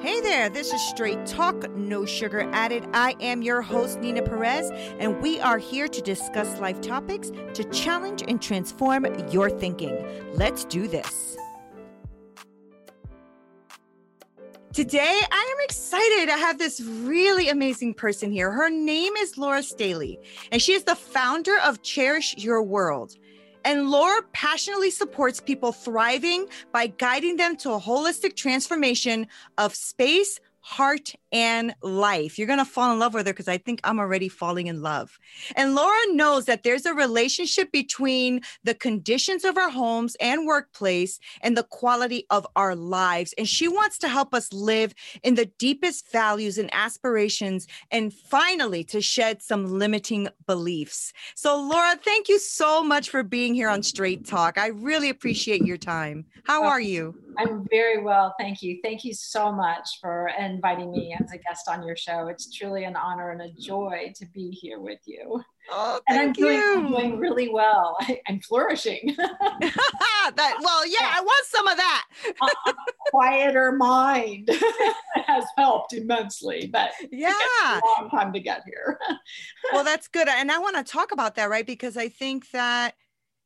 Hey there, this is Straight Talk, no sugar added. I am your host, Nina Perez, and we are here to discuss life topics to challenge and transform your thinking. Let's do this. Today, I am excited. I have this really amazing person here. Her name is Laura Staley, and she is the founder of Cherish Your World. And Laura passionately supports people thriving by guiding them to a holistic transformation of space, heart, and life. You're going to fall in love with her because I think I'm already falling in love. And Laura knows that there's a relationship between the conditions of our homes and workplace and the quality of our lives. And she wants to help us live in the deepest values and aspirations and finally to shed some limiting beliefs. So, Laura, thank you so much for being here on Straight Talk. I really appreciate your time. How uh, are you? I'm very well. Thank you. Thank you so much for inviting me as a guest on your show. It's truly an honor and a joy to be here with you. Oh, and I'm doing, you. I'm doing really well. I, am flourishing. that well, yeah, I want some of that. quieter mind has helped immensely, but yeah, a long time to get here. well, that's good, and I want to talk about that, right? Because I think that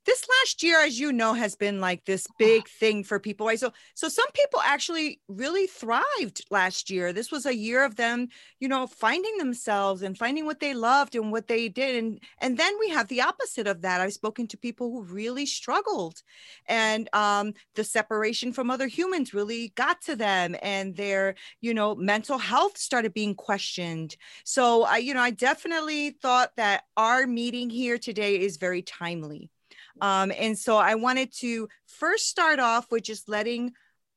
this last year as you know has been like this big thing for people so so some people actually really thrived last year. This was a year of them you know finding themselves and finding what they loved and what they did and and then we have the opposite of that. I've spoken to people who really struggled and um the separation from other humans really got to them and their you know mental health started being questioned. So i you know i definitely thought that our meeting here today is very timely um, and so I wanted to first start off with just letting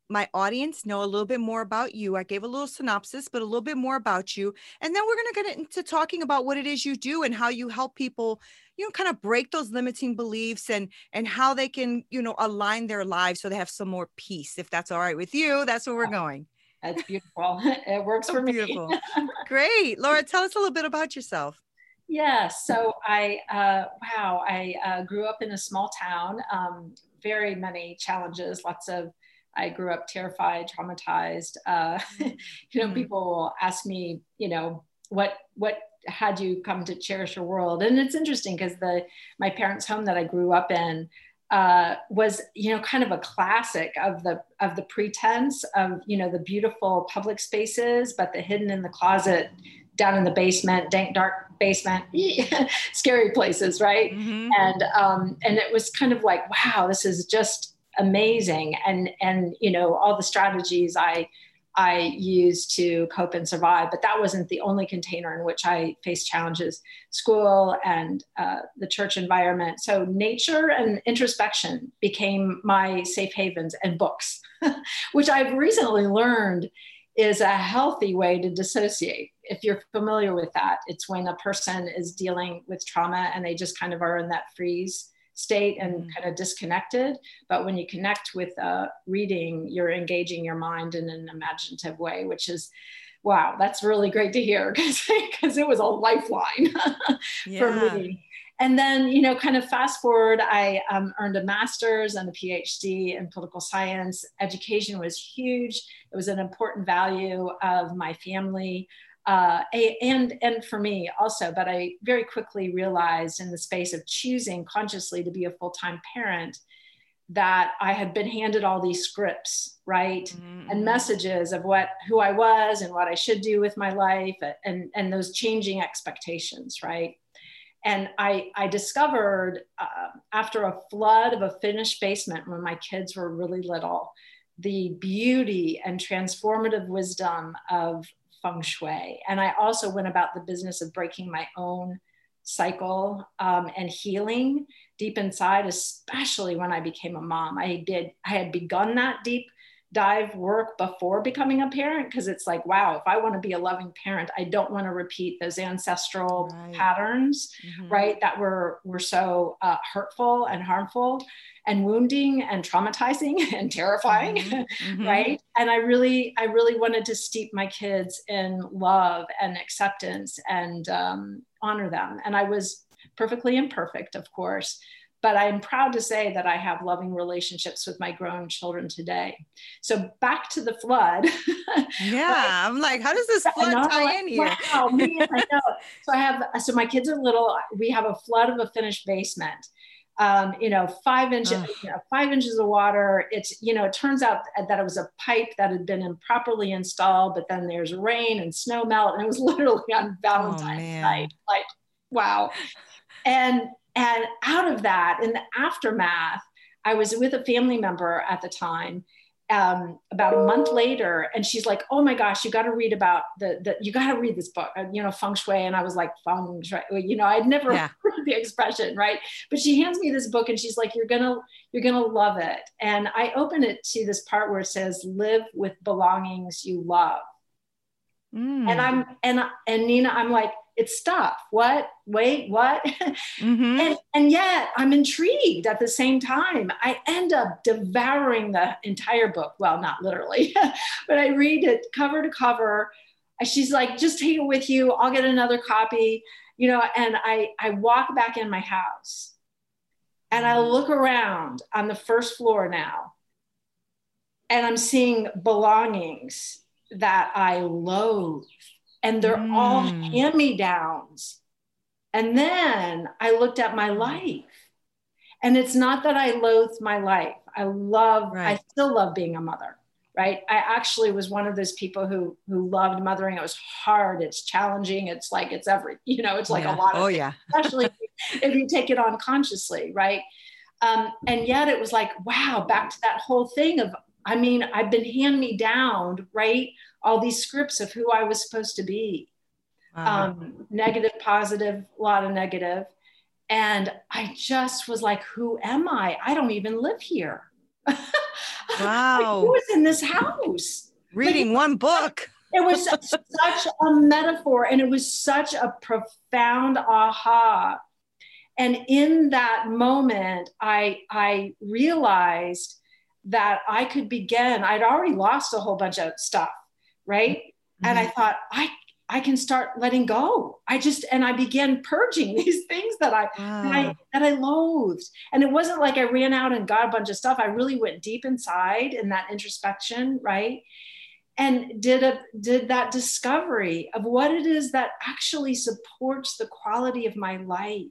my audience know a little bit more about you. I gave a little synopsis, but a little bit more about you. And then we're going to get into talking about what it is you do and how you help people, you know, kind of break those limiting beliefs and and how they can, you know, align their lives so they have some more peace. If that's all right with you, that's where we're going. That's beautiful. It works for me. Beautiful. Great. Laura, tell us a little bit about yourself. Yeah, so I, uh, wow, I uh, grew up in a small town, um, very many challenges, lots of, I grew up terrified, traumatized. Uh, you know, mm-hmm. people will ask me, you know, what, what had you come to cherish your world? And it's interesting because the, my parents' home that I grew up in, uh, was you know kind of a classic of the of the pretense of you know the beautiful public spaces but the hidden in the closet down in the basement, dank, dark basement, scary places, right? Mm-hmm. And um, and it was kind of like, wow, this is just amazing. And and you know all the strategies I I used to cope and survive, but that wasn't the only container in which I faced challenges. School and uh, the church environment. So nature and introspection became my safe havens and books, which I've recently learned is a healthy way to dissociate. If you're familiar with that, it's when a person is dealing with trauma and they just kind of are in that freeze state and mm-hmm. kind of disconnected. But when you connect with uh, reading, you're engaging your mind in an imaginative way, which is wow, that's really great to hear because it was a lifeline yeah. for me and then you know kind of fast forward i um, earned a master's and a phd in political science education was huge it was an important value of my family uh, and and for me also but i very quickly realized in the space of choosing consciously to be a full-time parent that I had been handed all these scripts, right? Mm-hmm. And messages of what who I was and what I should do with my life and and those changing expectations, right? And I I discovered uh, after a flood of a finished basement when my kids were really little, the beauty and transformative wisdom of feng shui. And I also went about the business of breaking my own cycle um, and healing deep inside, especially when I became a mom. I did, I had begun that deep dive work before becoming a parent because it's like, wow, if I want to be a loving parent, I don't want to repeat those ancestral right. patterns, mm-hmm. right? That were were so uh, hurtful and harmful and wounding and traumatizing and terrifying, mm-hmm. Mm-hmm. right? And I really, I really wanted to steep my kids in love and acceptance and um, honor them. And I was perfectly imperfect, of course, but I'm proud to say that I have loving relationships with my grown children today. So back to the flood. yeah, I'm like, how does this flood tie in here? Wow, me, I know. So I have, so my kids are little. We have a flood of a finished basement. Um, you know, five inches, you know, five inches of water. It's, you know, it turns out that it was a pipe that had been improperly installed, but then there's rain and snow melt, and it was literally on Valentine's oh, night. Like, wow. And and out of that, in the aftermath, I was with a family member at the time. Um, about a month later, and she's like, "Oh my gosh, you got to read about the, the you got to read this book, uh, you know, feng shui." And I was like, "Feng shui," you know, I'd never yeah. heard the expression, right? But she hands me this book, and she's like, "You're gonna, you're gonna love it." And I open it to this part where it says, "Live with belongings you love." Mm. And I'm and and Nina, I'm like, it's stuff. What? Wait, what? Mm-hmm. and, and yet I'm intrigued at the same time. I end up devouring the entire book. Well, not literally, but I read it cover to cover. She's like, just take it with you. I'll get another copy, you know, and I, I walk back in my house and I mm-hmm. look around on the first floor now and I'm seeing belongings that I loathe and they're mm. all hand me downs. And then I looked at my life. And it's not that I loathe my life. I love, right. I still love being a mother, right? I actually was one of those people who who loved mothering. It was hard, it's challenging, it's like it's every, you know, it's like yeah. a lot of oh, yeah. especially if you take it on consciously, right? Um, and yet it was like, wow, back to that whole thing of, I mean, I've been hand me down, right? all these scripts of who I was supposed to be. Wow. Um, negative, positive, a lot of negative. And I just was like, who am I? I don't even live here. Wow. like, who was in this house? Reading like, one book. it was such a metaphor and it was such a profound aha. And in that moment, I, I realized that I could begin. I'd already lost a whole bunch of stuff right mm-hmm. and i mm-hmm. thought i i can start letting go i just and i began purging these things that I, wow. that I that i loathed and it wasn't like i ran out and got a bunch of stuff i really went deep inside in that introspection right and did a did that discovery of what it is that actually supports the quality of my life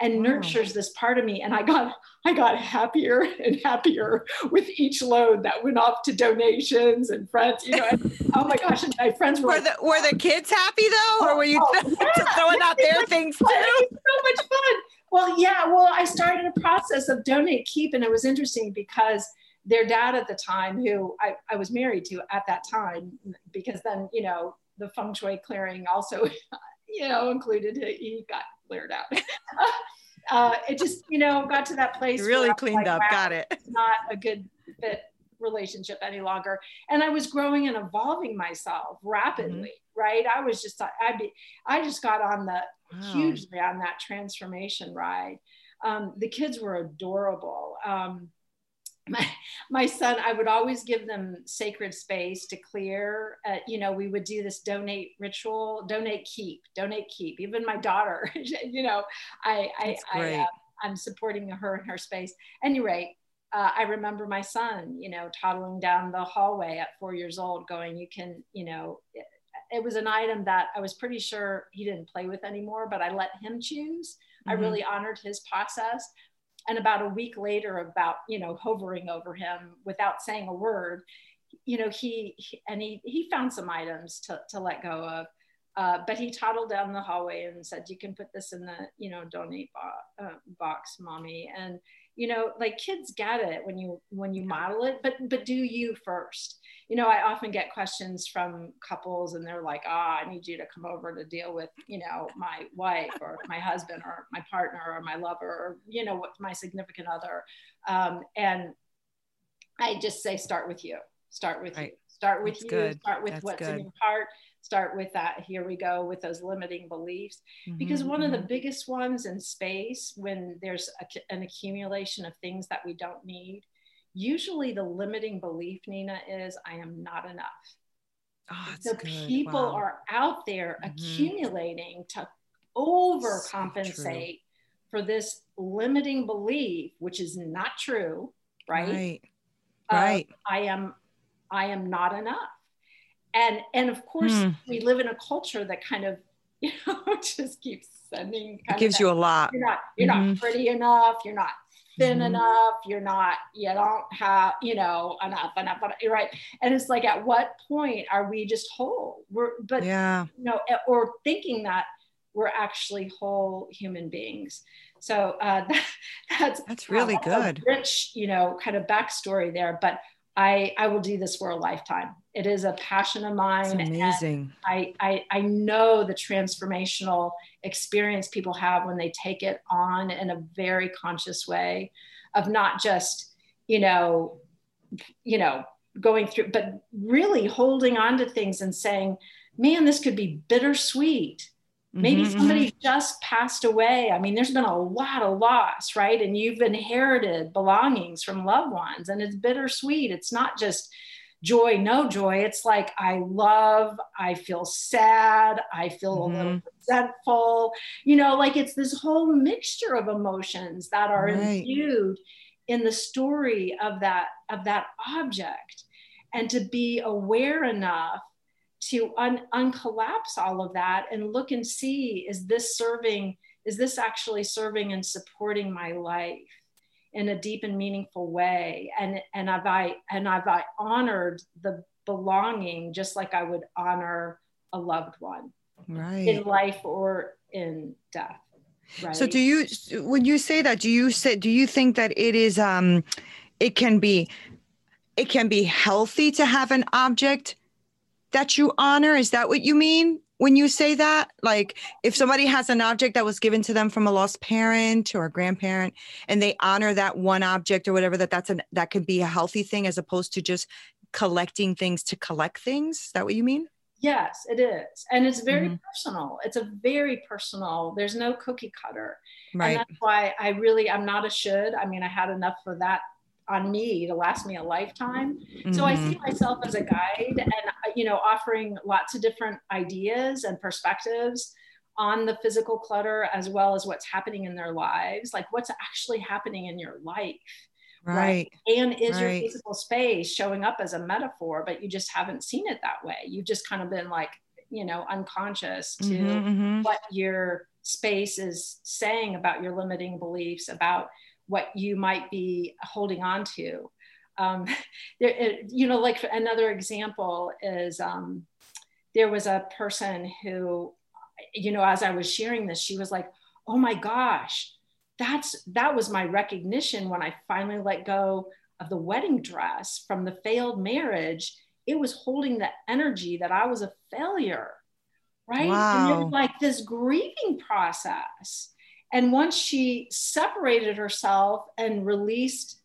and wow. nurtures this part of me. And i got i got happier and happier with each load that went off to donations and friends you know and, oh my gosh and my friends were were the, were the kids happy though? Or were you oh, yeah. throwing out their things too? so much fun. Well yeah well i started a process of donate keep and it was interesting because their dad at the time who I, I was married to at that time because then you know the feng shui clearing also you know included he got cleared out. uh, it just, you know, got to that place. Really cleaned like, up. Wow, got it. not a good fit relationship any longer. And I was growing and evolving myself rapidly, mm-hmm. right? I was just, I be, I just got on the wow. hugely on that transformation ride. Um, the kids were adorable. Um, my, my son, I would always give them sacred space to clear. Uh, you know, we would do this donate ritual, donate keep, donate keep. Even my daughter, you know, I, I, I uh, I'm supporting her in her space. Anyway, uh, I remember my son, you know, toddling down the hallway at four years old, going, "You can, you know." It, it was an item that I was pretty sure he didn't play with anymore, but I let him choose. Mm-hmm. I really honored his process and about a week later about you know hovering over him without saying a word you know he, he and he he found some items to, to let go of. Uh, but he toddled down the hallway and said you can put this in the you know donate bo- uh, box mommy. And you know like kids get it when you when you model it but but do you first? You know i often get questions from couples and they're like ah oh, i need you to come over to deal with you know my wife or my husband or my partner or my lover or you know what my significant other. Um, and i just say start with you. Start with right. you. Start with That's you. good. start with That's what's good. in your heart start with that here we go with those limiting beliefs mm-hmm, because one of the mm-hmm. biggest ones in space when there's a, an accumulation of things that we don't need usually the limiting belief nina is i am not enough oh, so good. people wow. are out there mm-hmm. accumulating to overcompensate so for this limiting belief which is not true right right, right. i am i am not enough and and of course hmm. we live in a culture that kind of you know just keeps sending it gives you a lot. you're not you're mm-hmm. not pretty enough you're not thin mm-hmm. enough you're not you don't have you know enough enough, enough right. And it's like at what point are we just whole? We're but yeah. you know or thinking that we're actually whole human beings. So uh, that, that's that's really uh, good. rich you know kind of backstory there. But I, I will do this for a lifetime. It is a passion of mine. It's amazing. I, I, I know the transformational experience people have when they take it on in a very conscious way of not just, you know, you know, going through, but really holding on to things and saying, man, this could be bittersweet Maybe mm-hmm, somebody mm-hmm. just passed away. I mean, there's been a lot of loss, right? And you've inherited belongings from loved ones, and it's bittersweet. It's not just joy, no joy. It's like I love, I feel sad, I feel mm-hmm. a little mm-hmm. resentful. You know, like it's this whole mixture of emotions that are right. imbued in the story of that of that object, and to be aware enough to un- uncollapse all of that and look and see is this serving is this actually serving and supporting my life in a deep and meaningful way? And and have i and have i honored the belonging just like i would honor a loved one? Right. In life or in death right? so do you when you say that do you say do you think that it is um it can be it can be healthy to have an object that you honor? Is that what you mean when you say that? Like if somebody has an object that was given to them from a lost parent or a grandparent and they honor that one object or whatever that that's an that could be a healthy thing as opposed to just collecting things to collect things. Is that what you mean? Yes, it is. And it's very mm-hmm. personal. It's a very personal. There's no cookie cutter. Right. And that's why I really I'm not a should. I mean, I had enough for that on me to last me a lifetime. Mm-hmm. So I see mm-hmm. myself as a guide and, you know, offering lots of different ideas and perspectives on the physical clutter as well as what's happening in their lives, like what's actually happening in your life. Right. right? And is right. your physical space showing up as a metaphor, but you just haven't seen it that way? You've just kind of been like, you know, unconscious to mm-hmm, mm-hmm. what your space is saying about your limiting beliefs, about what you might be holding on to. Um, there, it, you know, like another example is um, there was a person who, you know, as I was sharing this, she was like, "Oh my gosh, that's that was my recognition when I finally let go of the wedding dress from the failed marriage. It was holding the energy that I was a failure." Right. Wow. And it was like this grieving process and once she separated herself and released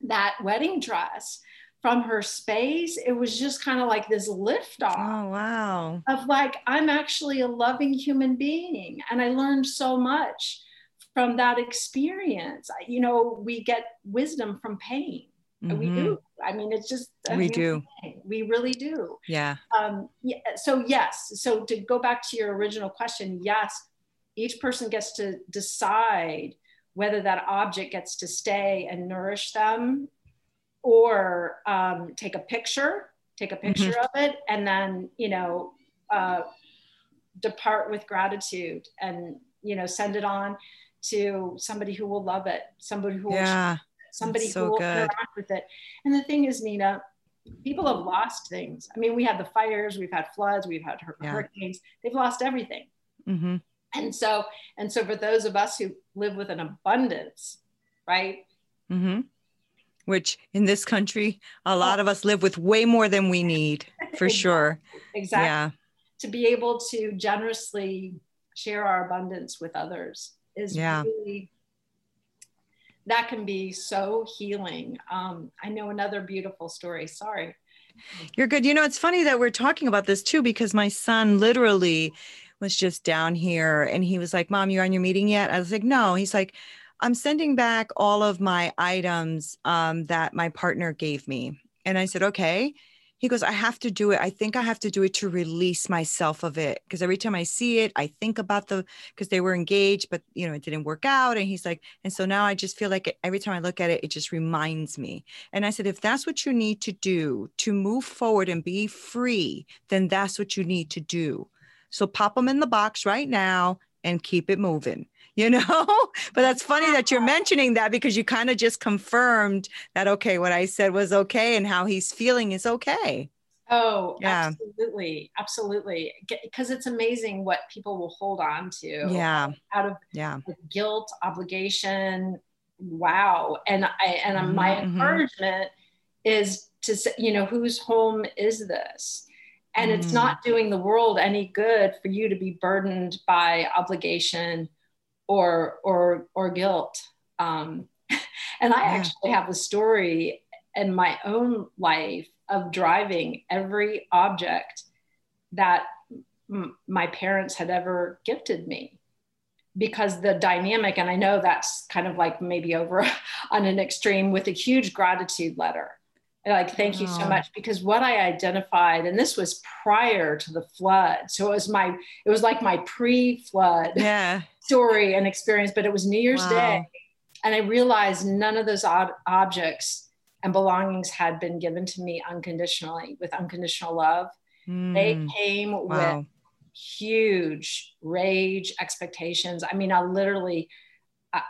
that wedding dress from her space, it was just kind of like this lift off. Oh, wow. Of like, I'm actually a loving human being. And I learned so much from that experience. You know, we get wisdom from pain. Mm-hmm. We do. I mean, it's just we do. We really do. Yeah. Um, yeah. So yes. So to go back to your original question, yes, each person gets to decide whether that object gets to stay and nourish them or um, take a picture take a mm-hmm. picture mm-hmm. of it and then you know uh, depart with gratitude and you know send it on to somebody who will love it, somebody who yeah. will somebody so who will good. interact with it. And the thing is, Nina, people have lost things. I mean, we had the fires, we've had floods, we've had hur- Yeah. hurricanes. They've lost everything. hmm And so, and so for those of us who live with an abundance, right? hmm Which in this country, a lot of us live with way more than we need, for Exactly. sure. Exactly. Yeah. To be able to generously share our abundance with others is Yeah. really that can be so healing. Um, I know another beautiful story. Sorry. You're good. You know, it's funny that we're talking about this too, because my son literally was just down here and he was like, Mom, you're on your meeting yet? I was like, No. He's like, I'm sending back all of my items um, that my partner gave me. And I said, Okay. He goes, I have to do it. I think I have to do it to release myself of it. Because every time I see it, I think about the, because they were engaged, but, you know, it didn't work out. And he's like, and so now I just feel like every time I look at it, it just reminds me. And I said, if that's what you need to do to move forward and be free, then that's what you need to do. So pop them in the box right now and keep it moving, you know? but that's funny that you're mentioning that because you kind of just confirmed that, okay, what I said was okay and how he's feeling is okay. Oh, Yeah. absolutely. Absolutely. Because it's amazing what people will hold on to Yeah. out of Yeah. guilt, obligation. Wow. And I and my Mhm, mhm. encouragement is to say, you know, whose home is this? And it's Mm. not doing the world any good for you to be burdened by obligation or or or guilt. Um, and I Yeah. actually have a story in my own life of driving every object that m- my parents had ever gifted me because the dynamic and i know that's kind of like maybe over on an extreme with a huge gratitude letter like thank you so much because what i identified and this was prior to the flood so it was my it was like my pre-flood Yeah. story and experience but it was new year's Wow. day and i realized none of those ob- objects and belongings had been given to me unconditionally with unconditional love they Mm, came Wow. with huge rage expectations i mean i literally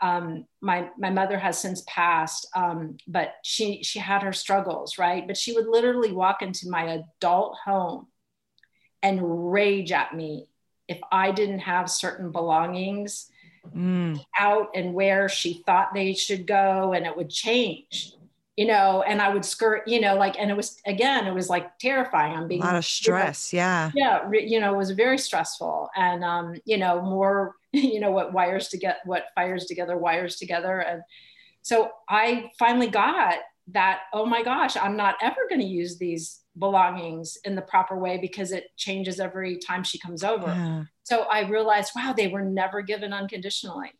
um, my my mother has since passed um, but she she had her struggles right? But she would literally walk into my adult home and rage at me if i didn't have certain belongings Mm, out and where she thought they should go and it would change you know and i would skirt you know like and it was again it was like terrifying i'm being a lot of stress. Yeah. yeah re- you know it was very stressful and um you know more you know what wires to get what fires together wires together and so i finally got that oh my gosh i'm not ever going to use these belongings in the proper way because it changes every time she comes over Yeah. so i realized wow they were never given unconditionally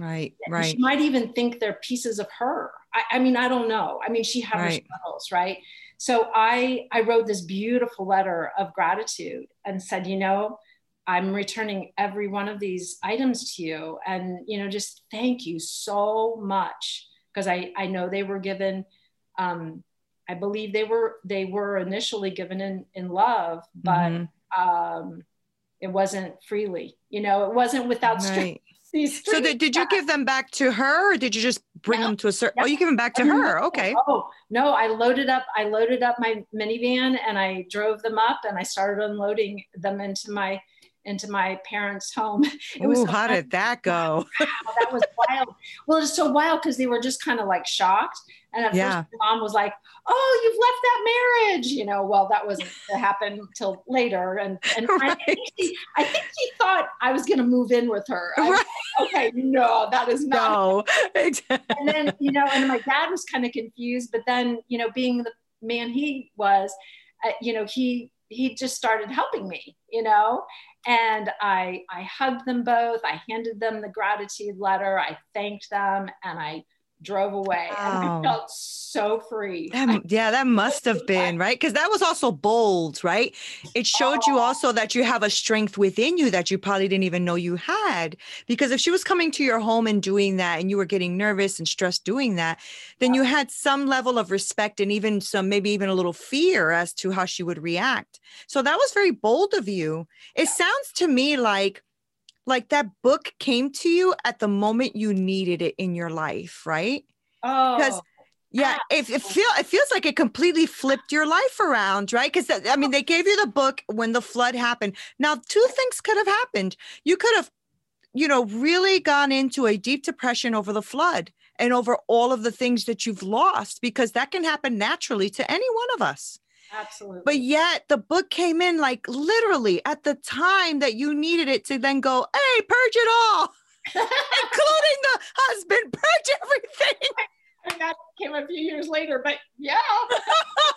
Right. Right. She might even think they're pieces of her. I, I mean, I don't know. I mean, she had her Right. struggles, right? So I I wrote this beautiful letter of gratitude and said, you know, I'm returning every one of these items to you, and you know, just thank you so much because I I know they were given. Um, I believe they were they were initially given in in love, but Mhm. um, it wasn't freely. You know, it wasn't without. Right. So did, did you give them back to her or did you just bring No. them to a certain? Oh, no. Oh, you give them back to her. Okay. Oh no, I loaded up. I loaded up my minivan and I drove them up and I started unloading them into my into my parents' home. It was Ooh, so how fun. did that go? that was wild. Well, it's so wild because they were just kind of like shocked. And at Yeah. first, my mom was like, "Oh, you've left that marriage," you know. Well, that wasn't to happen till later, and and I, think she, I think she thought I was going to move in with her. Was Right. like, okay, no, that is not No. and then you know and my dad was kind of confused but then you know being the man he was uh, you know he he just started helping me you know? And i i hugged them both. I handed them the gratitude letter. I thanked them and i drove away and Wow. i felt so free That, yeah, that must have been right because that was also bold, right? It showed you oh. also that you have a strength within you that you probably didn't even know you had. Because if she was coming to your home and doing that, and you were getting nervous and stressed doing that, then you had some level of respect and even some, maybe even a little fear as to how she would react. So that was very bold of you. It sounds to me like like that book came to you at the moment you needed it in your life, right? Oh, Because yeah, it, it feel it feels like it completely flipped your life around, right? Because I mean, they gave you the book when the flood happened. Now, two things could have happened. You could have, you know, really gone into a deep depression over the flood and over all of the things that you've lost, because that can happen naturally to any one of us. Absolutely. But yet the book came in like literally at the time that you needed it to then go, hey, purge it all, including the husband, purge everything. and that came a few years later, but yeah.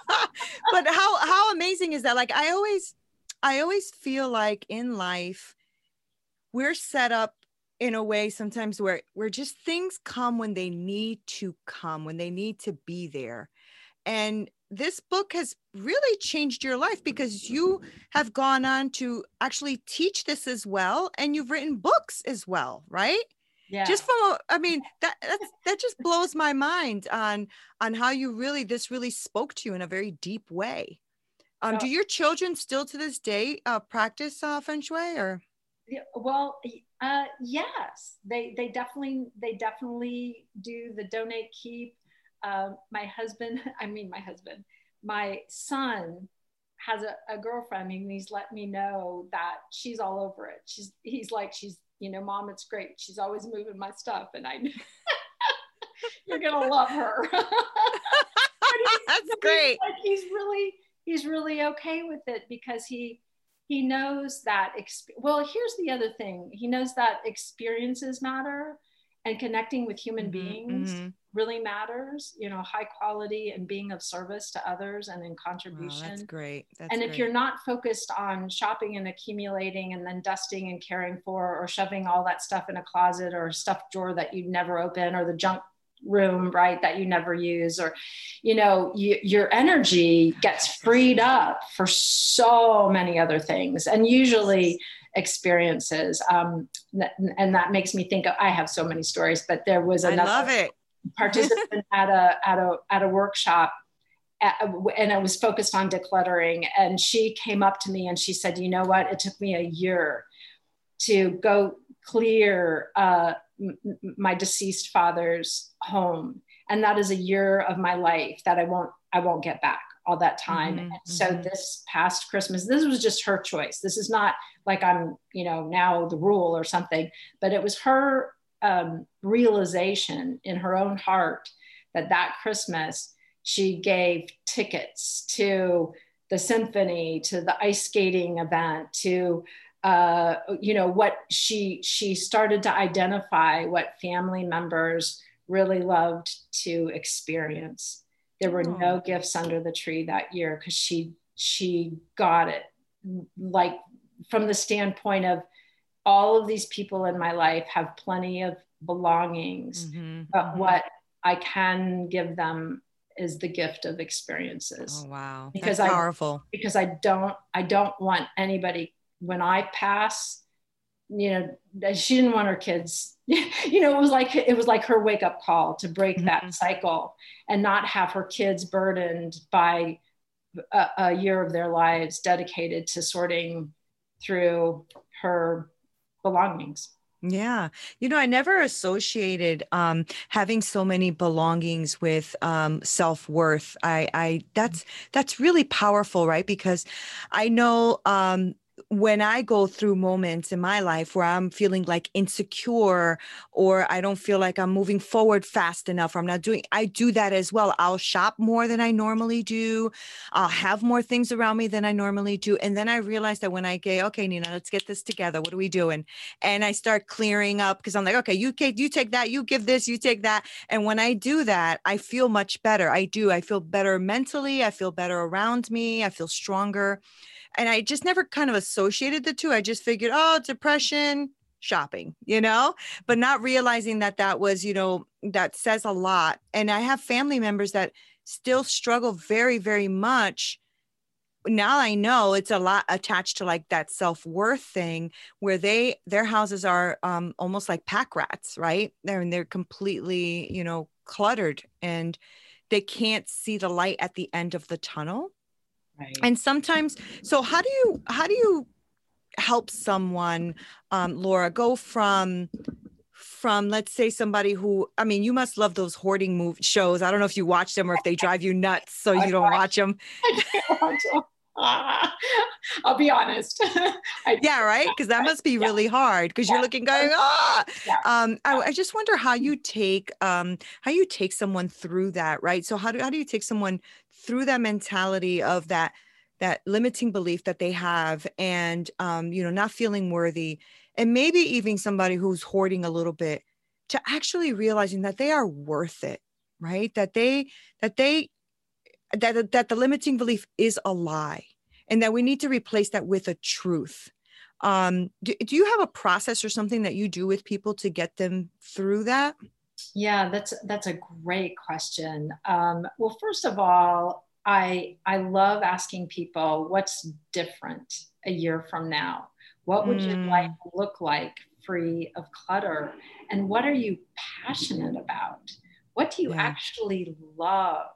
but how how amazing is that? Like I always I always feel like in life we're set up in a way sometimes where where just things come when they need to come, when they need to be there. And this book has really changed your life because you have gone on to actually teach this as well and you've written books as well, right? Yeah. just from i mean that that's, that just blows my mind on on how you really this really spoke to you in a very deep way um do your children still to this day uh practice uh feng shui or Yeah, well, uh, yes, they they definitely they definitely do the donate keep. Um, my husband, I mean my husband, my son has a, a girlfriend and he's let me know that she's all over it. She's he's like she's you know mom it's great. She's always moving my stuff and I you're gonna love her. That's great. Like he's really he's really okay with it because he he knows that exp- well here's the other thing he knows that experiences matter and connecting with human Mhm, beings mhm. Really matters you know high quality and being of service to others and in Wow, contribution. that's great. That's and if great. you're not focused on shopping and accumulating and then dusting and caring for or shoving all that stuff in a closet or a stuffed drawer that you never open or the junk room right that you never use or you know you, your energy gets freed up for so many other things and usually experiences um, and that makes me think of, i have so many stories but there was another i love it participant at a at a at a workshop and it was focused on decluttering. And she came up to me and she said you know what? It took me a year to go clear uh, m- my deceased father's home. And that is a year of my life that i won't i won't get back all that time. Mhm, and so mhm. this past christmas this was just her choice. This is not like i'm you know now the rule or something but it was her um, realization in her own heart that that Christmas she gave tickets to the symphony, to the ice skating event, to uh, you know what she she started to identify what family members really loved to experience. There were Oh. no gifts under the tree that year because she she got it like from the standpoint of all of these people in my life have plenty of belongings, Mhm, but mhm. what I can give them is the gift of experiences oh wow Because that's I- powerful because I don't I don't want anybody when I pass, you know, she didn't want her kids. You know, it was like it was like her wake up call to break Mhm. that cycle and not have her kids burdened by a, a year of their lives dedicated to sorting through her belongings. Yeah. You know, I never associated um having so many belongings with um self-worth. I I that's that's really powerful, right? Because I know um when I go through moments in my life where I'm feeling like insecure or I don't feel like I'm moving forward fast enough or I'm not doing I do that as well. I'll shop more than I normally do. I'll have more things around me than I normally do. And then I realize that when I get, okay, Nina, let's get this together. What are we doing? and I start clearing up because I'm like, okay, you you take that, you give this, you take that. And when I do that, I feel much better. I do. I feel better mentally. I feel better around me. I feel stronger. And I just never kind of associated the two. I just figured, oh, depression, shopping, you know, but not realizing that that was, you know, that says a lot. And I have family members that still struggle very, very much now I know it's a lot attached to like that self-worth thing where they their houses are um almost like pack rats, right? They're and they're completely, you know, cluttered and they can't see the light at the end of the tunnel. Right. And sometimes so how do you how do you help someone, um, Laura, go from from let's say somebody who i mean you must love those hoarding move shows. I don't know if you watch them or if they drive you nuts so you don't watch them I'll be honest. yeah, right. Because that must be really hard. Because yeah. you're looking, going, ah. Yeah. Um, I, I, just wonder how you take um how you take someone through that, right? So how do how do you take someone through that mentality of that that limiting belief that they have, and um, you know, not feeling worthy, and maybe even somebody who's hoarding a little bit to actually realizing that they are worth it, right? That they that they that that the limiting belief is a lie and that we need to replace that with a truth. Um, do, do you have a process or something that you do with people to get them through that? Yeah that's that's a great question. Um, well first of all i i love asking people what's different a year from now? What would mm. your life look like free of clutter? And what are you passionate about? What do you yeah. actually love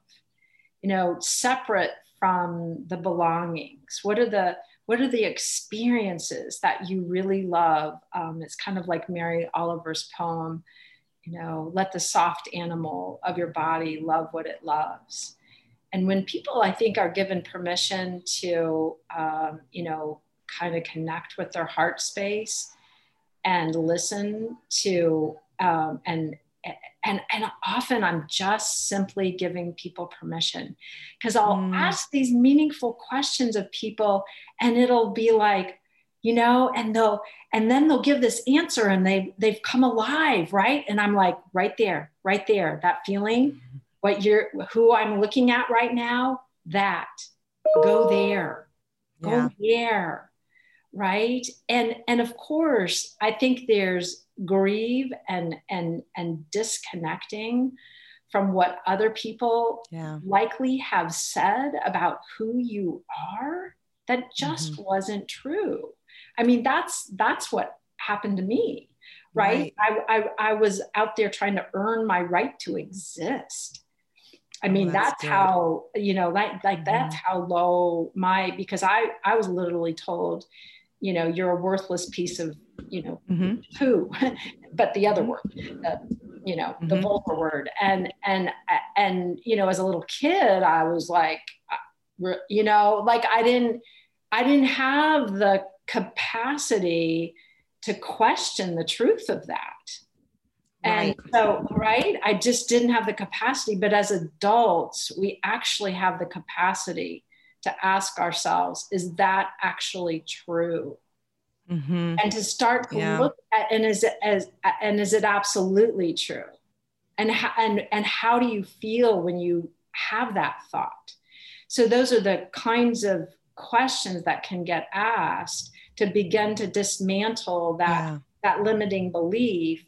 you know separate from the belongings? What are the what are the experiences that you really love? Um, it's kind of like mary oliver's poem you know let the soft animal of your body love what it loves. And when people i think are given permission to um, you know kind of connect with their heart space and listen to um, and and and often i'm just simply giving people permission. Because i'll mm. ask these meaningful questions of people and it'll be like you know and they'll and then they'll give this answer and they they've come alive right? And i'm like right there right there. That feeling mm-hmm. what you're who i'm looking at right now that. Go there. Go there right? And and of course i think there's grieve and and and disconnecting from what other people yeah. likely have said about who you are that just mm-hmm. wasn't true i mean that's that's what happened to me right, right. I, I i was out there trying to earn my right to exist I mean, oh, that's, that's how, you know, like, like mm-hmm. that's how low my, because I, I was literally told, you know, you're a worthless piece of you know, mm-hmm. who, but the other word, uh, you know, mm-hmm. the vulgar word. And, and, and, you know, as a little kid, I was like, uh, you know, like I didn't, I didn't have the capacity to question the truth of that. And so, right, I just didn't have the capacity. But as adults, we actually have the capacity to ask ourselves, is that actually true? mm-hmm. and to start to yeah. look at and is it as and is it absolutely true and how and and how do you feel when you have that thought so those are the kinds of questions that can get asked to begin to dismantle that yeah. that limiting belief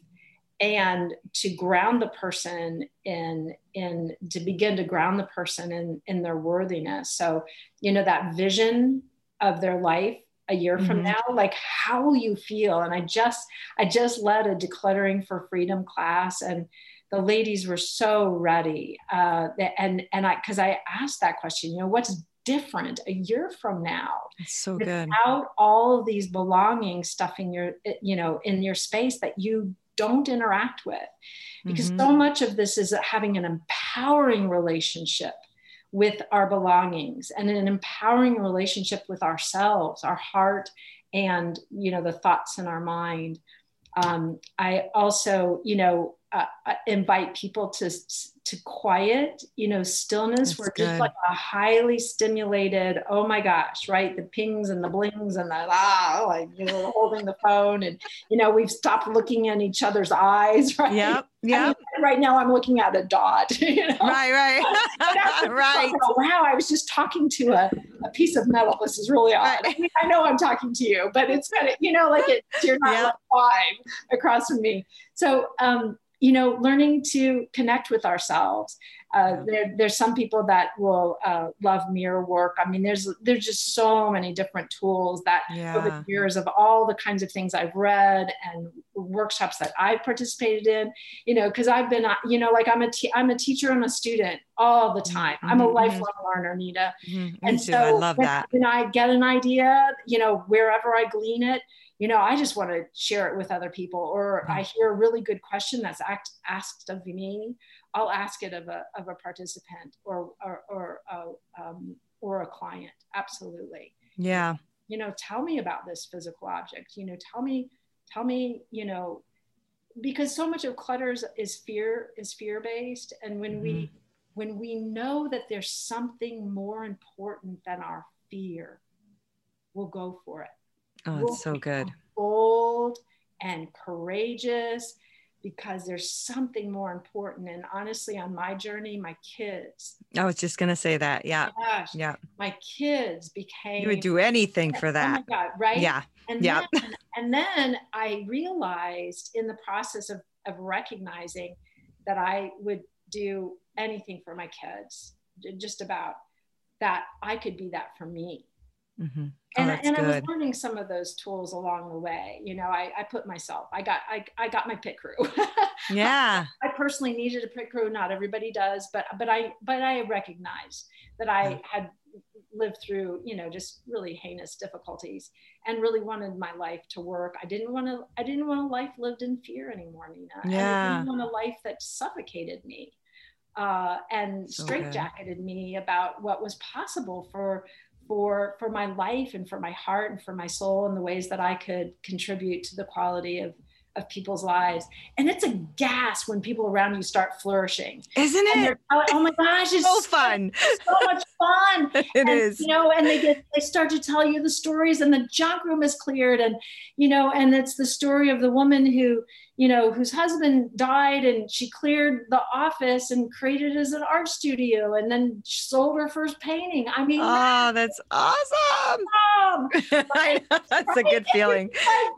and to ground the person in in to begin to ground the person in in their worthiness. So you know that vision of their life a year mm-hmm. from now like how will you feel. And i just i just led a decluttering for freedom class and the ladies were so ready uh, and and i because i asked that question you know what's different a year from now? It's so good. without all these belongings stuffing your you know in your space that you don't interact with because mm-hmm. so much of this is having an empowering relationship with our belongings and an empowering relationship with ourselves, our heart, and you know the thoughts in our mind. Um, I also, you know, uh, uh invite people to to quiet, you know, stillness. That's We're good. just like a highly stimulated. Oh my gosh, right? The pings and the blings and the ah, like you know, holding the phone, and you know, we've stopped looking in each other's eyes, right? Yep. Yeah. I mean, right now, I'm looking at a dot. You know? Right. Right. right. Oh, wow. I was just talking to a, a piece of metal. This is really odd. Right. I, mean, I know I'm talking to you, but it's kind of you know, like it. You're not yep. like five across from me. So, um, you know, learning to connect with ourselves uh, there, there's some people that will uh, love mirror work. I mean, there's there's just so many different tools that Yeah. over the years of all the kinds of things I've read and workshops that I've participated in, you know, because I've been, uh, you know, like I'm a te- I'm a teacher and a student all the time. I'm a Mhm, mhm. lifelong learner, Nita. Mhm. And so I love when, that. when I get an idea, you know, wherever I glean it, you know, I just want to share it with other people. Or Mm. I hear a really good question that's act, asked of me, I'll ask it of a of a participant or or or uh, um, or a client. Absolutely. Yeah. You know, tell me about this physical object. You know, tell me, tell me. You know, because so much of clutter is, fear is fear based, and when we Mm-hmm. when we know that there's something more important than our fear, we'll go for it. Oh, it's so good. Bold and courageous because there's something more important. And honestly, on my journey, my kids, I was just gonna say that. Yeah. gosh, Yeah. my kids became You would do anything for Oh that. my God, right? Yeah. And Yeah. then, and then I realized in the process of, of recognizing that I would do anything for my kids, just about that I could be that for me. Hmm Oh, And, and I was learning some of those tools along the way. You know, I, I put myself, I got, I, I got my pit crew. Yeah. I personally needed a pit crew. Not everybody does, but, but I, but I recognized that I had lived through, you know, just really heinous difficulties and really wanted my life to work. I didn't want to, I didn't want a life lived in fear anymore, Nina. And I didn't want a life that suffocated me uh, and So straitjacketed me about what was possible for for for my life and for my heart and for my soul and the ways that I could contribute to the quality of of people's lives. And it's a gas when people around you start flourishing. Isn't it? oh, my gosh, it's So fun. so much fun. It and, is. You know, and they get they start to tell you the stories, and the junk room is cleared, and you know, and it's the story of the woman who, you know, whose husband died, and she cleared the office and created it as an art studio, and then sold her first painting. I mean, Oh, that's awesome. mom, I know. That's a good feeling. like,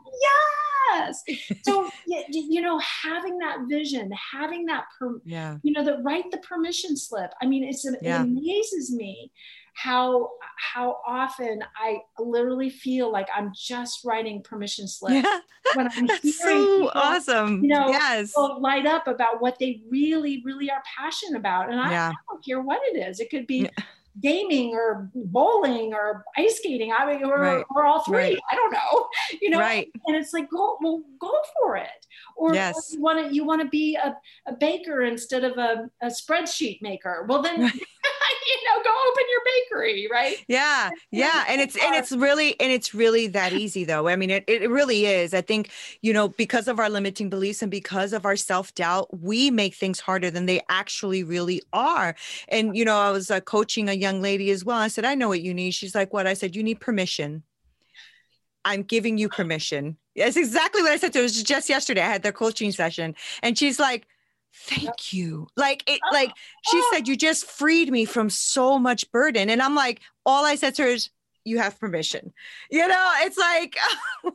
yes. So y- y- you know, having that vision, having that per, Yeah. you know, that write the permission slip. I mean, it's it Yeah. amazes me how how often I literally feel like I'm just writing permission slips Yeah. when I'm That's hearing so people awesome. you know, yes. light up about what they really, really are passionate about. And I, Yeah. I don't care what it is. It could be Yeah. Gaming or bowling or ice skating. I mean, or, Right. or all three. Right. I don't know. You know, Right. and it's like go well go for it or, Yes. or you want to you want to be a, a baker instead of a, a spreadsheet maker well then. you know go open your bakery right Yeah, yeah, and it's and it's really and it's really that easy though. I mean, it it really is. I think you know because of our limiting beliefs and because of our self doubt, we make things harder than they actually really are. And you know, I was uh, coaching a young lady as well. I said, "I know what you need." She's like, "What?" I said, "You need permission." I'm giving you permission. That's exactly what I said to her. It was just yesterday. I had their coaching session, and she's like, "Thank you." Like it, oh, like she Oh. said, "You just freed me from so much burden." And I'm like, all I said to her is, "You have permission." You know, it's like.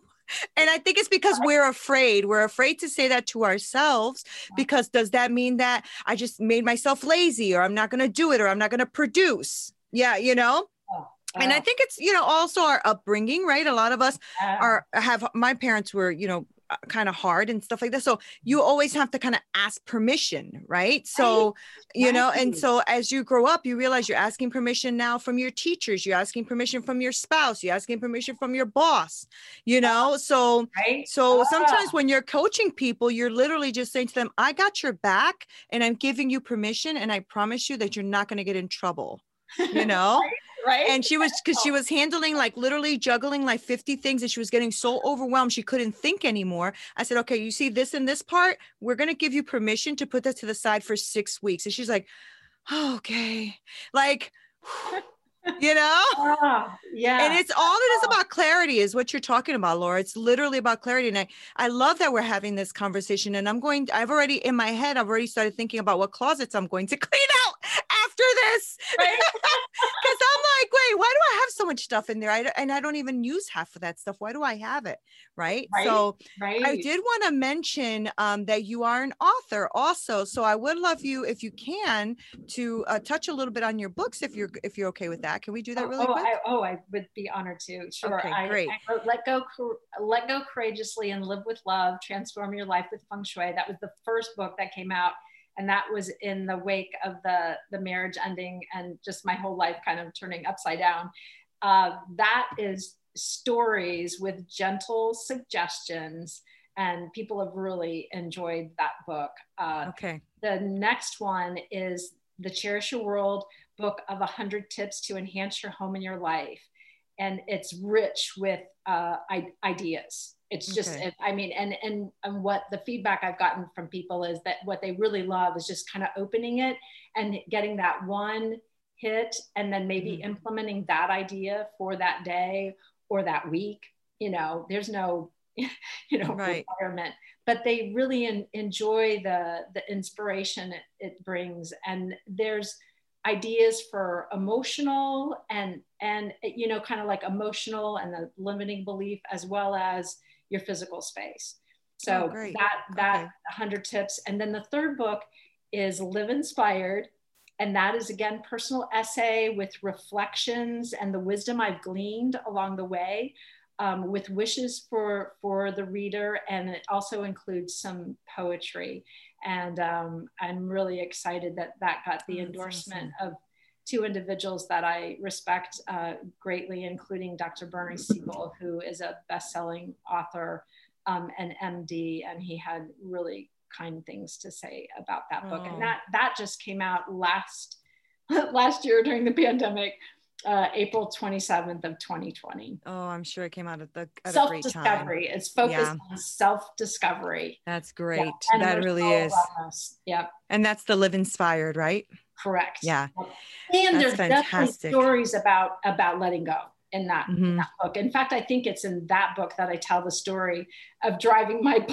And I think it's because we're afraid. We're afraid to say that to ourselves because does that mean that I just made myself lazy or I'm not going to do it or I'm not going to produce? Yeah, you know? Oh, and I oh. think it's, you know, also our upbringing, right? A lot of us are have my parents were you know kind of hard and stuff like that so you always have to kind of ask permission right? So you know and so as you grow up you realize you're asking permission now from your teachers you're asking permission from your spouse you're asking permission from your boss you know? So right. so sometimes Ah. when you're coaching people you're literally just saying to them i got your back and i'm giving you permission and i promise you that you're not going to get in trouble you know right? And she was because she was handling like literally juggling like 50 things and she was getting so overwhelmed she couldn't think anymore. I said okay you see this and this part? We're going to give you permission to put that to the side for six weeks. And she's like oh, okay. Like you know? Ah, yeah. And it's all it is about clarity is what you're talking about laura. It's literally about clarity. And i i love that we're having this conversation. And i'm going i've already in my head i've already started thinking about what closets i'm going to clean out after this. Right. like, wait, why do I have so much stuff in there? I, and I don't even use half of that stuff. Why do I have it? Right. Right, So right. I did want to mention um, that you are an author also. So I would love you, if you can, to uh, touch a little bit on your books, if you're if you're okay with that. Can we do that really oh, quick? I, oh, I would be honored to. Sure. Okay, I, great. I wrote Let Go, Let Go Courageously and Live with Love, Transform Your Life with Feng Shui. That was the first book that came out. And that was in the wake of the, the marriage ending and just my whole life kind of turning upside down. Uh, that is stories with gentle suggestions. And people have really enjoyed that book. Uh, okay. the next one is the Cherish Your World book of 100 tips to enhance your home and your life. And it's rich with uh, I- ideas. It's just, Okay. I mean, and, and, and what the feedback I've gotten from people is that what they really love is just kind of opening it and getting that one hit and then maybe Mhm. implementing that idea for that day or that week. You know, there's no, you know, Right. requirement but they really en- enjoy the the inspiration it, it brings and there's ideas for emotional and and you know kind of like emotional and the limiting belief as well as your physical space. So Oh, that that Okay. 100 tips. And then the third book is live inspired. And that is again personal essay with reflections and the wisdom i've gleaned along the way um, with wishes for for the reader. And it also includes some poetry. And um, i'm really excited that that got the Oh, endorsement of two individuals that i respect uh, greatly including dr bernie siegel who is a best-selling author um, and md and he had really kind things to say about that book Oh. and that that just came out last last year during the pandemic uh, April 27th of 2020. Oh, I'm sure it came out at the at a Self great time. discovery. It's focused Yeah. on self discovery. That's great. that really is. Yep, And that's the live inspired, right? Correct. Yeah. And That's there's definitely stories about about letting go in that, in Mhm. that book. In fact, I think it's in that book that I tell the story of driving my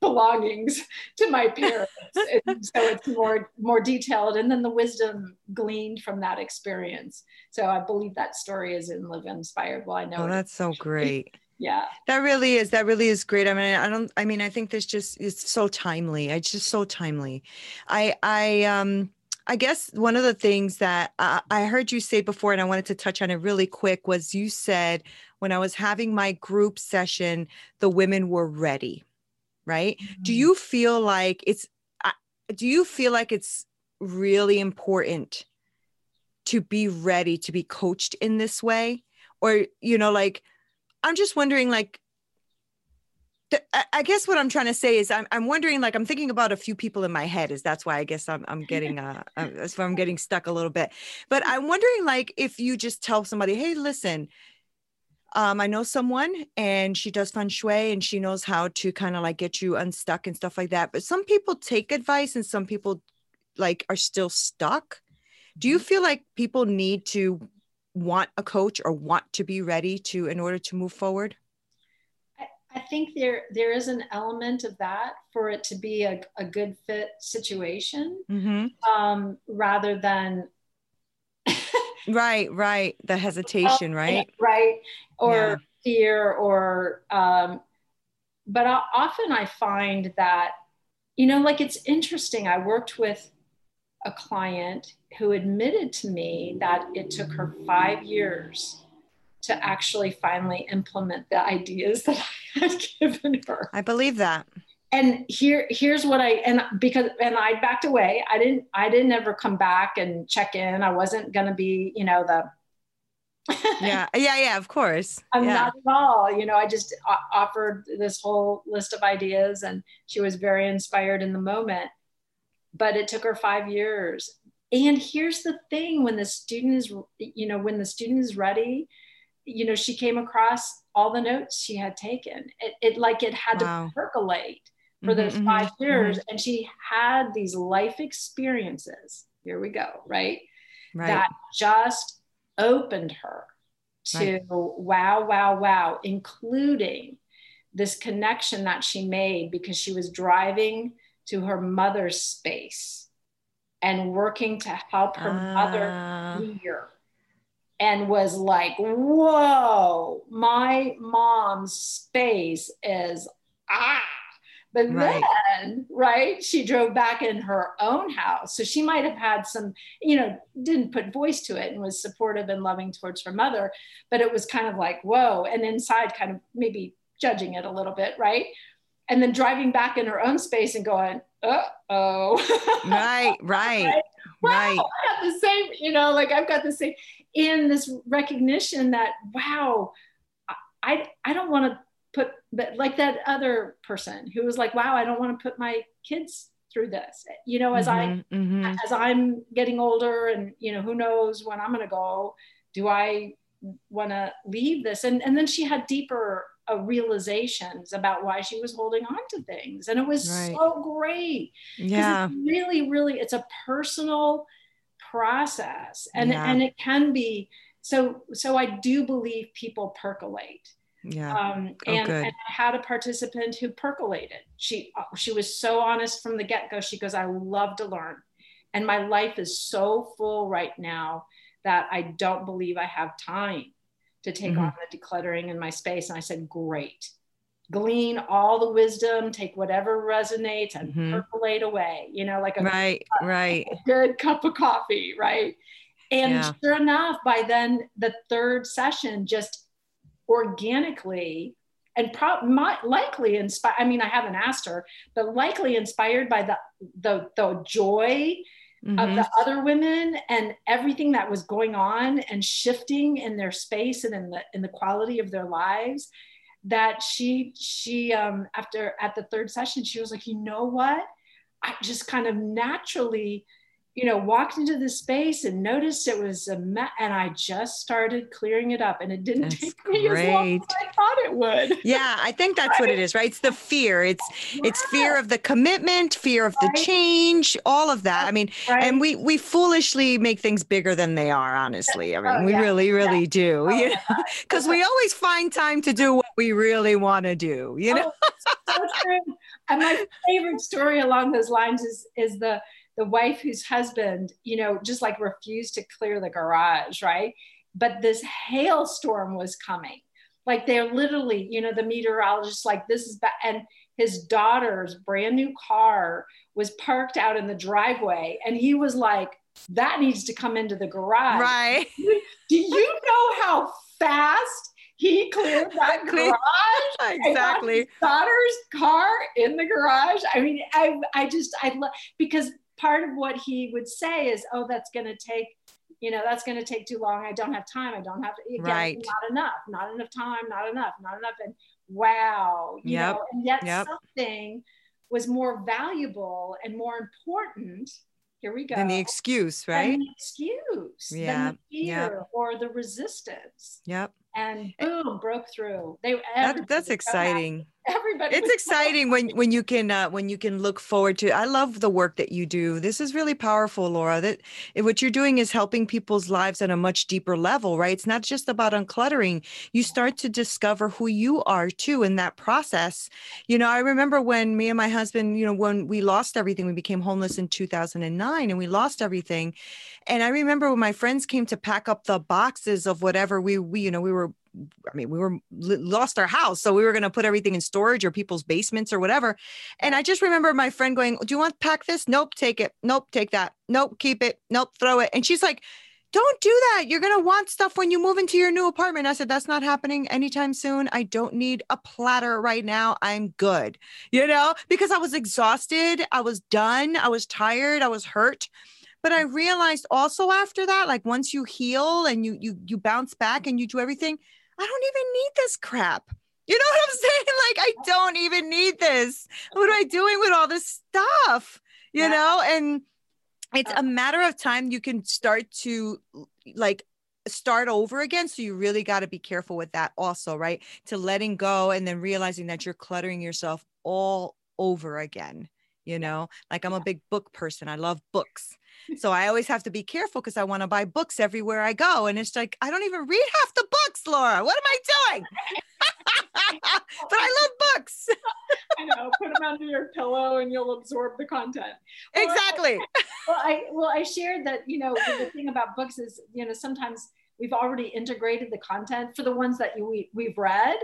belongings to my parents. And so it's more more detailed, and then the wisdom gleaned from that experience. So I believe that story is in Live Inspired. Well, I know Oh, that's so great. yeah. That really is. That really is great. I mean, I don't. I mean, I think this just is so timely. It's just so timely. I. I. Um. I guess one of the things that I, I heard you say before, and I wanted to touch on it really quick, was you said when I was having my group session, the women were ready, right? Mm-hmm. Do you feel like it's? I- Do you feel like it's really important to be ready to be coached in this way, or you know, like I'm just wondering, like, I- guess what I'm trying to say is I'm, I'm wondering, like, I'm thinking about a few people in my head. Is that's why I guess I'm I'm getting uh, uh that's why I'm getting stuck a little bit. But I'm wondering, like, if you just tell somebody, hey, listen. Um, I know someone and she does feng shui and she knows how to kind of like get you unstuck and stuff like that. But some people take advice and some people like are still stuck. Do you feel like people need to want a coach or want to be ready to in order to move forward? I, think there there is an element of that for it to be a, a good fit situation Mm-hmm. um, rather than Right, right. The hesitation, right? right or Yeah. fear or um, but I, often i find that you know like it's interesting i worked with a client who admitted to me that it took her five years to actually finally implement the ideas that i had given her I believe that. and here here's what i and because and i backed away i didn't i didn't ever come back and check in i wasn't to be you know the Yeah, yeah, yeah. Of course. I'm yeah. not at all. You know, I just offered this whole list of ideas and she was very inspired in the moment. But it took her five years. And here's the thing when the student is, you know, when the student is ready, you know, she came across all the notes she had taken. It, it like it had Wow. to percolate for Mhm, those mhm, five years. mhm. And she had these life experiences. Here we go, right? Right. that just opened her to Right. wow, wow, wow, including this connection that she made because she was driving to her mother's space and working to help her mother Ah, clear. And was like, whoa, my mom's space is ah. But right. then, right, she drove back in her own house. So she might have had some, you know, didn't put voice to it and was supportive and loving towards her mother. But it was kind of like, whoa. And inside, kind of maybe judging it a little bit, right? And then driving back in her own space and going, uh oh. right, right. right? Wow, right. I got the same, you know, like I've got the same in this recognition that wow, I I don't want to put but like that other person who was like, wow, I don't want to put my kids through this. You know, as mm-hmm, I mm-hmm. as I'm getting older and you know, who knows when I'm gonna go, do I want to leave this? And and then she had deeper uh, realizations about why she was holding on to things and it was right. so great yeah it's really really it's a personal process and yeah. and it can be so so i do believe people percolate yeah um, oh, and, and, i had a participant who percolated she she was so honest from the get-go she goes i love to learn and my life is so full right now that i don't believe i have time to take mm-hmm. on the decluttering in my space. And I said, great. Glean all the wisdom, take whatever resonates and mm-hmm. percolate away, you know, like a, right, right. A good cup of coffee, right? And yeah. sure enough, by then the third session just organically and pro- likely inspired. I mean, I haven't asked her, but likely inspired by the the, the joy mm-hmm. of the other women and everything that was going on and shifting in their space and in the in the quality of their lives that she she um after at the third session she was like you know what? I just kind of naturally you know, walked into the space and noticed it was a mess, and I just started clearing it up, and it didn't that's take me great. as long as I thought it would. Yeah, I think that's right? what it is, right? It's the fear. It's yeah. it's fear of the commitment, fear of right. the change, all of that. I mean, right. and we we foolishly make things bigger than they are. Honestly, I mean, oh, we yeah. really, really yeah. do. Oh, you know, because we always find time to do what we really want to do. You oh, know, oh, so true. And my favorite story along those lines is is the the wife whose husband, you know, just like refused to clear the garage, right? But this hailstorm was coming. Like they're literally, you know, the meteorologist, like, this is bad. And his daughter's brand new car was parked out in the driveway. And he was like, that needs to come into the garage. Right. Do you know how fast he cleared that garage. exactly. daughter's car in the garage. I mean, I, I just, I love because part of what he would say is, oh, that's going to take, you know, that's going to take too long. I don't have time. I don't have, again, right. not enough, not enough time, not enough, not enough. And wow, you yep. know, and yet yep. something was more valuable and more important here we go. Than the excuse, right? the excuse. Yeah. The fear yep. or the resistance. Yep. And eh boom, broke through. They that, that's exciting everybody it's exciting when when you can uh, when you can look forward to i love the work that you do. This is really powerful laura that what you're doing is helping people's lives at a much deeper level right? It's not just about uncluttering. You start to discover who you are too in that process. You know i remember when me and my husband you know when we lost everything we became homeless in 2009 and we lost everything. And i remember when my friends came to pack up the boxes of whatever we we you know we were I mean, we were lost our house, so we were going to put everything in storage or people's basements or whatever. And I just remember my friend going, "Do you want to pack this? Nope, take it. Nope, take that. Nope, keep it. Nope, throw it." And she's like, "Don't do that. You're going to want stuff when you move into your new apartment." I said, "That's not happening anytime soon. I don't need a platter right now. I'm good." You know, because I was exhausted, I was done, I was tired, I was hurt but i realized also after that like once you heal and you you you bounce back and you do everything I don't even need this crap. You know what I'm saying? Like, I don't even need this. What am I doing with all this stuff? You yeah. know, and it's a uh. matter of time you can start to like start over again. So you really got to be careful with that also, right? To letting go and then realizing that you're cluttering yourself all over again. You know, like I'm a big book person. I love books. So I always have to be careful because I want to buy books everywhere I go. And it's like, I don't even read half the books, Laura. What am I doing? but I love books. I know. Put them under your pillow and you'll absorb the content. Well, exactly. I, well, I well I shared that you know the thing about books is you know sometimes we've already integrated the content for the ones that you, we, we've read.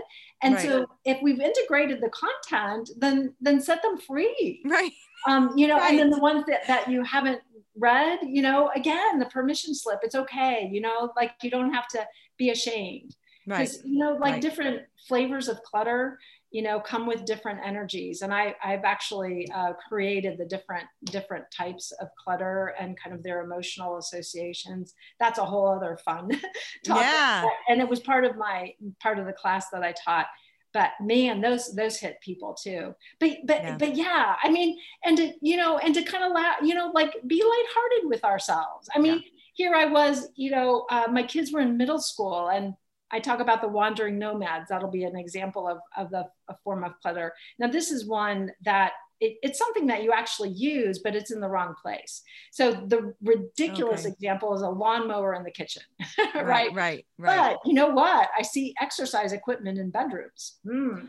And Right. so if we've integrated the content, then then set them free. Right. Um, you know, and then the ones that, that you haven't read, you know, again, the permission slip, it's okay, you know, like you don't have to be ashamed. Right. Because you know, like Right. different flavors of clutter, you know, come with different energies. And I, I've actually uh, created the different different types of clutter and kind of their emotional associations. That's a whole other fun topic. Yeah. And it was part of my part of the class that I taught. But man, those those hit people too. But but Yeah. but yeah, I mean, and to you know, and to kind of laugh, you know, like be lighthearted with ourselves. I mean, here I was, you know, uh, my kids were in middle school and I talk about the wandering nomads. That'll be an example of, of the a form of clutter. Now, this is one that it, it's something that you actually use, but it's in the wrong place. So the ridiculous Okay. example is a lawnmower in the kitchen, right? Right. Right. Right. But you know what? I see exercise equipment in bedrooms. Hmm.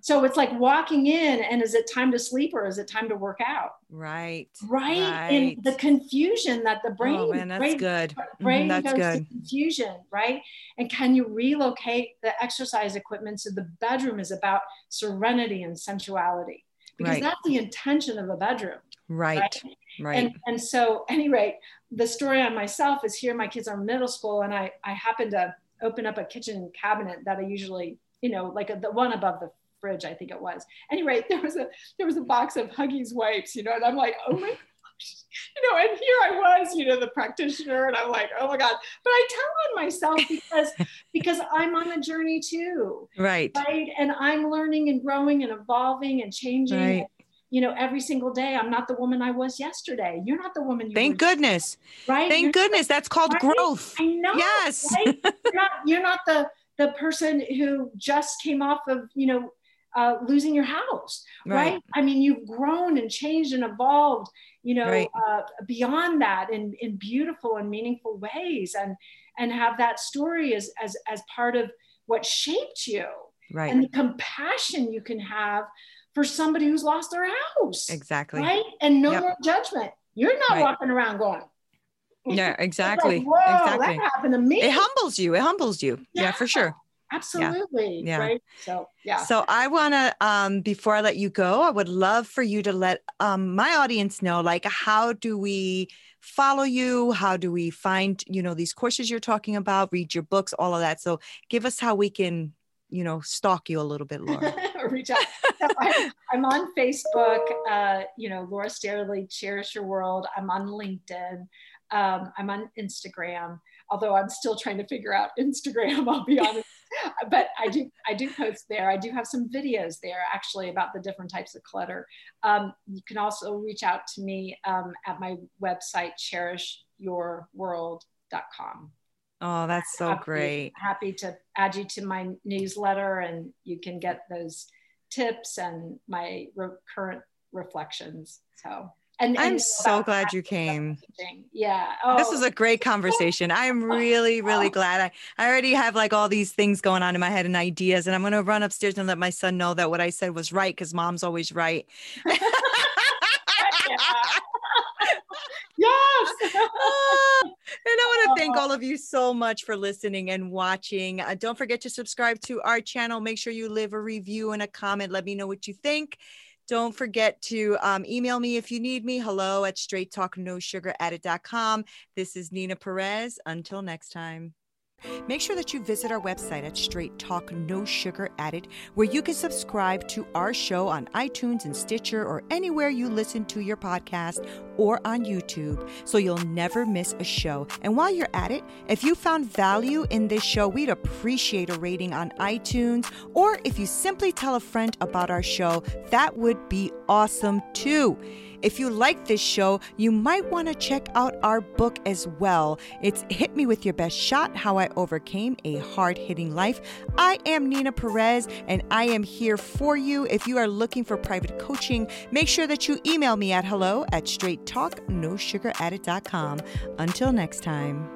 So it's like walking in, and is it time to sleep or is it time to work out? Right. Right. Right. And the confusion that the brain, oh man, that's brain good. Mhm, brain that's goes to good. confusion, right? And can you relocate the exercise equipment so the bedroom is about serenity and sensuality? Because Right. that's the intention of a bedroom. Right. Right. And, and so, any rate, the story on myself is here. My kids are in middle school, and I I happen to open up a kitchen cabinet that I usually, you know, like a, the one above the fridge, I think it was. Anyway, there was a there was a box of Huggies wipes, you know, and I'm like, oh my gosh, you know, and here I was, you know, the practitioner, and I'm like, oh my god. But I tell on myself because because I'm on a journey too, right. right? And I'm learning and growing and evolving and changing. Right. You know, every single day, I'm not the woman I was yesterday. You're not the woman you Thank were goodness. right? Thank You're- goodness. That's called Right? growth. I know. Yes. right? You're not, you're not the the person who just came off of you know uh, losing your house, right. Right. I mean, you've grown and changed and evolved, you know, Right. uh, beyond that in in beautiful and meaningful ways, and and have that story as as as part of what shaped you, Right. and the compassion you can have for somebody who's lost their house, exactly. right? And no Yep. more judgment. You're not Right. walking around going. Yeah, It's like, exactly. Exactly. that happened to me. It humbles you. It humbles you. Yeah, for sure. Absolutely. Yeah. Right. So yeah. So I want to, um, before I let you go, I would love for you to let um, my audience know, like, how do we follow you? How do we find, you know, these courses you're talking about, read your books, all of that. So give us how we can, you know, stalk you a little bit, Laura. reach out. So I'm, I'm on Facebook, uh, you know, Laura Sterling, Cherish Your World. I'm on LinkedIn. Um, I'm on Instagram, although I'm still trying to figure out Instagram, I'll be honest. but I do, I do post there. I do have some videos there actually about the different types of clutter. Um, you can also reach out to me um, at my website, cherishyourworld.com. Oh, that's so happy- great. Happy to add you to my newsletter, and you can get those tips and my re- current reflections. So, and, I'm and so glad you came. Yeah. This Oh, is a great conversation. I'm really, really glad. I, I already have like all these things going on in my head and ideas, and I'm going to run upstairs and let my son know that what I said was right because mom's always right. yes. Ah, and I want to thank all of you so much for listening and watching. Uh, don't forget to subscribe to our channel. Make sure you leave a review and a comment. Let me know what you think. Don't forget to um, email me if you need me. Hello at straight talk no sugar added.com. This is Nina Perez. Until next time. Make sure that you visit our website at Straight Talk No Sugar Added, where you can subscribe to our show on iTunes and Stitcher or anywhere you listen to your podcast or on YouTube so you'll never miss a show. And while you're at it, if you found value in this show, we'd appreciate a rating on iTunes or if you simply tell a friend about our show, that would be awesome too. If you like this show, you might want to check out our book as well. It's Hit Me With Your Best Shot How I Overcame a Hard Hitting Life. I am Nina Perez and I am here for you. If you are looking for private coaching, make sure that you email me at hello at straighttalknosugaradded.com. Until next time.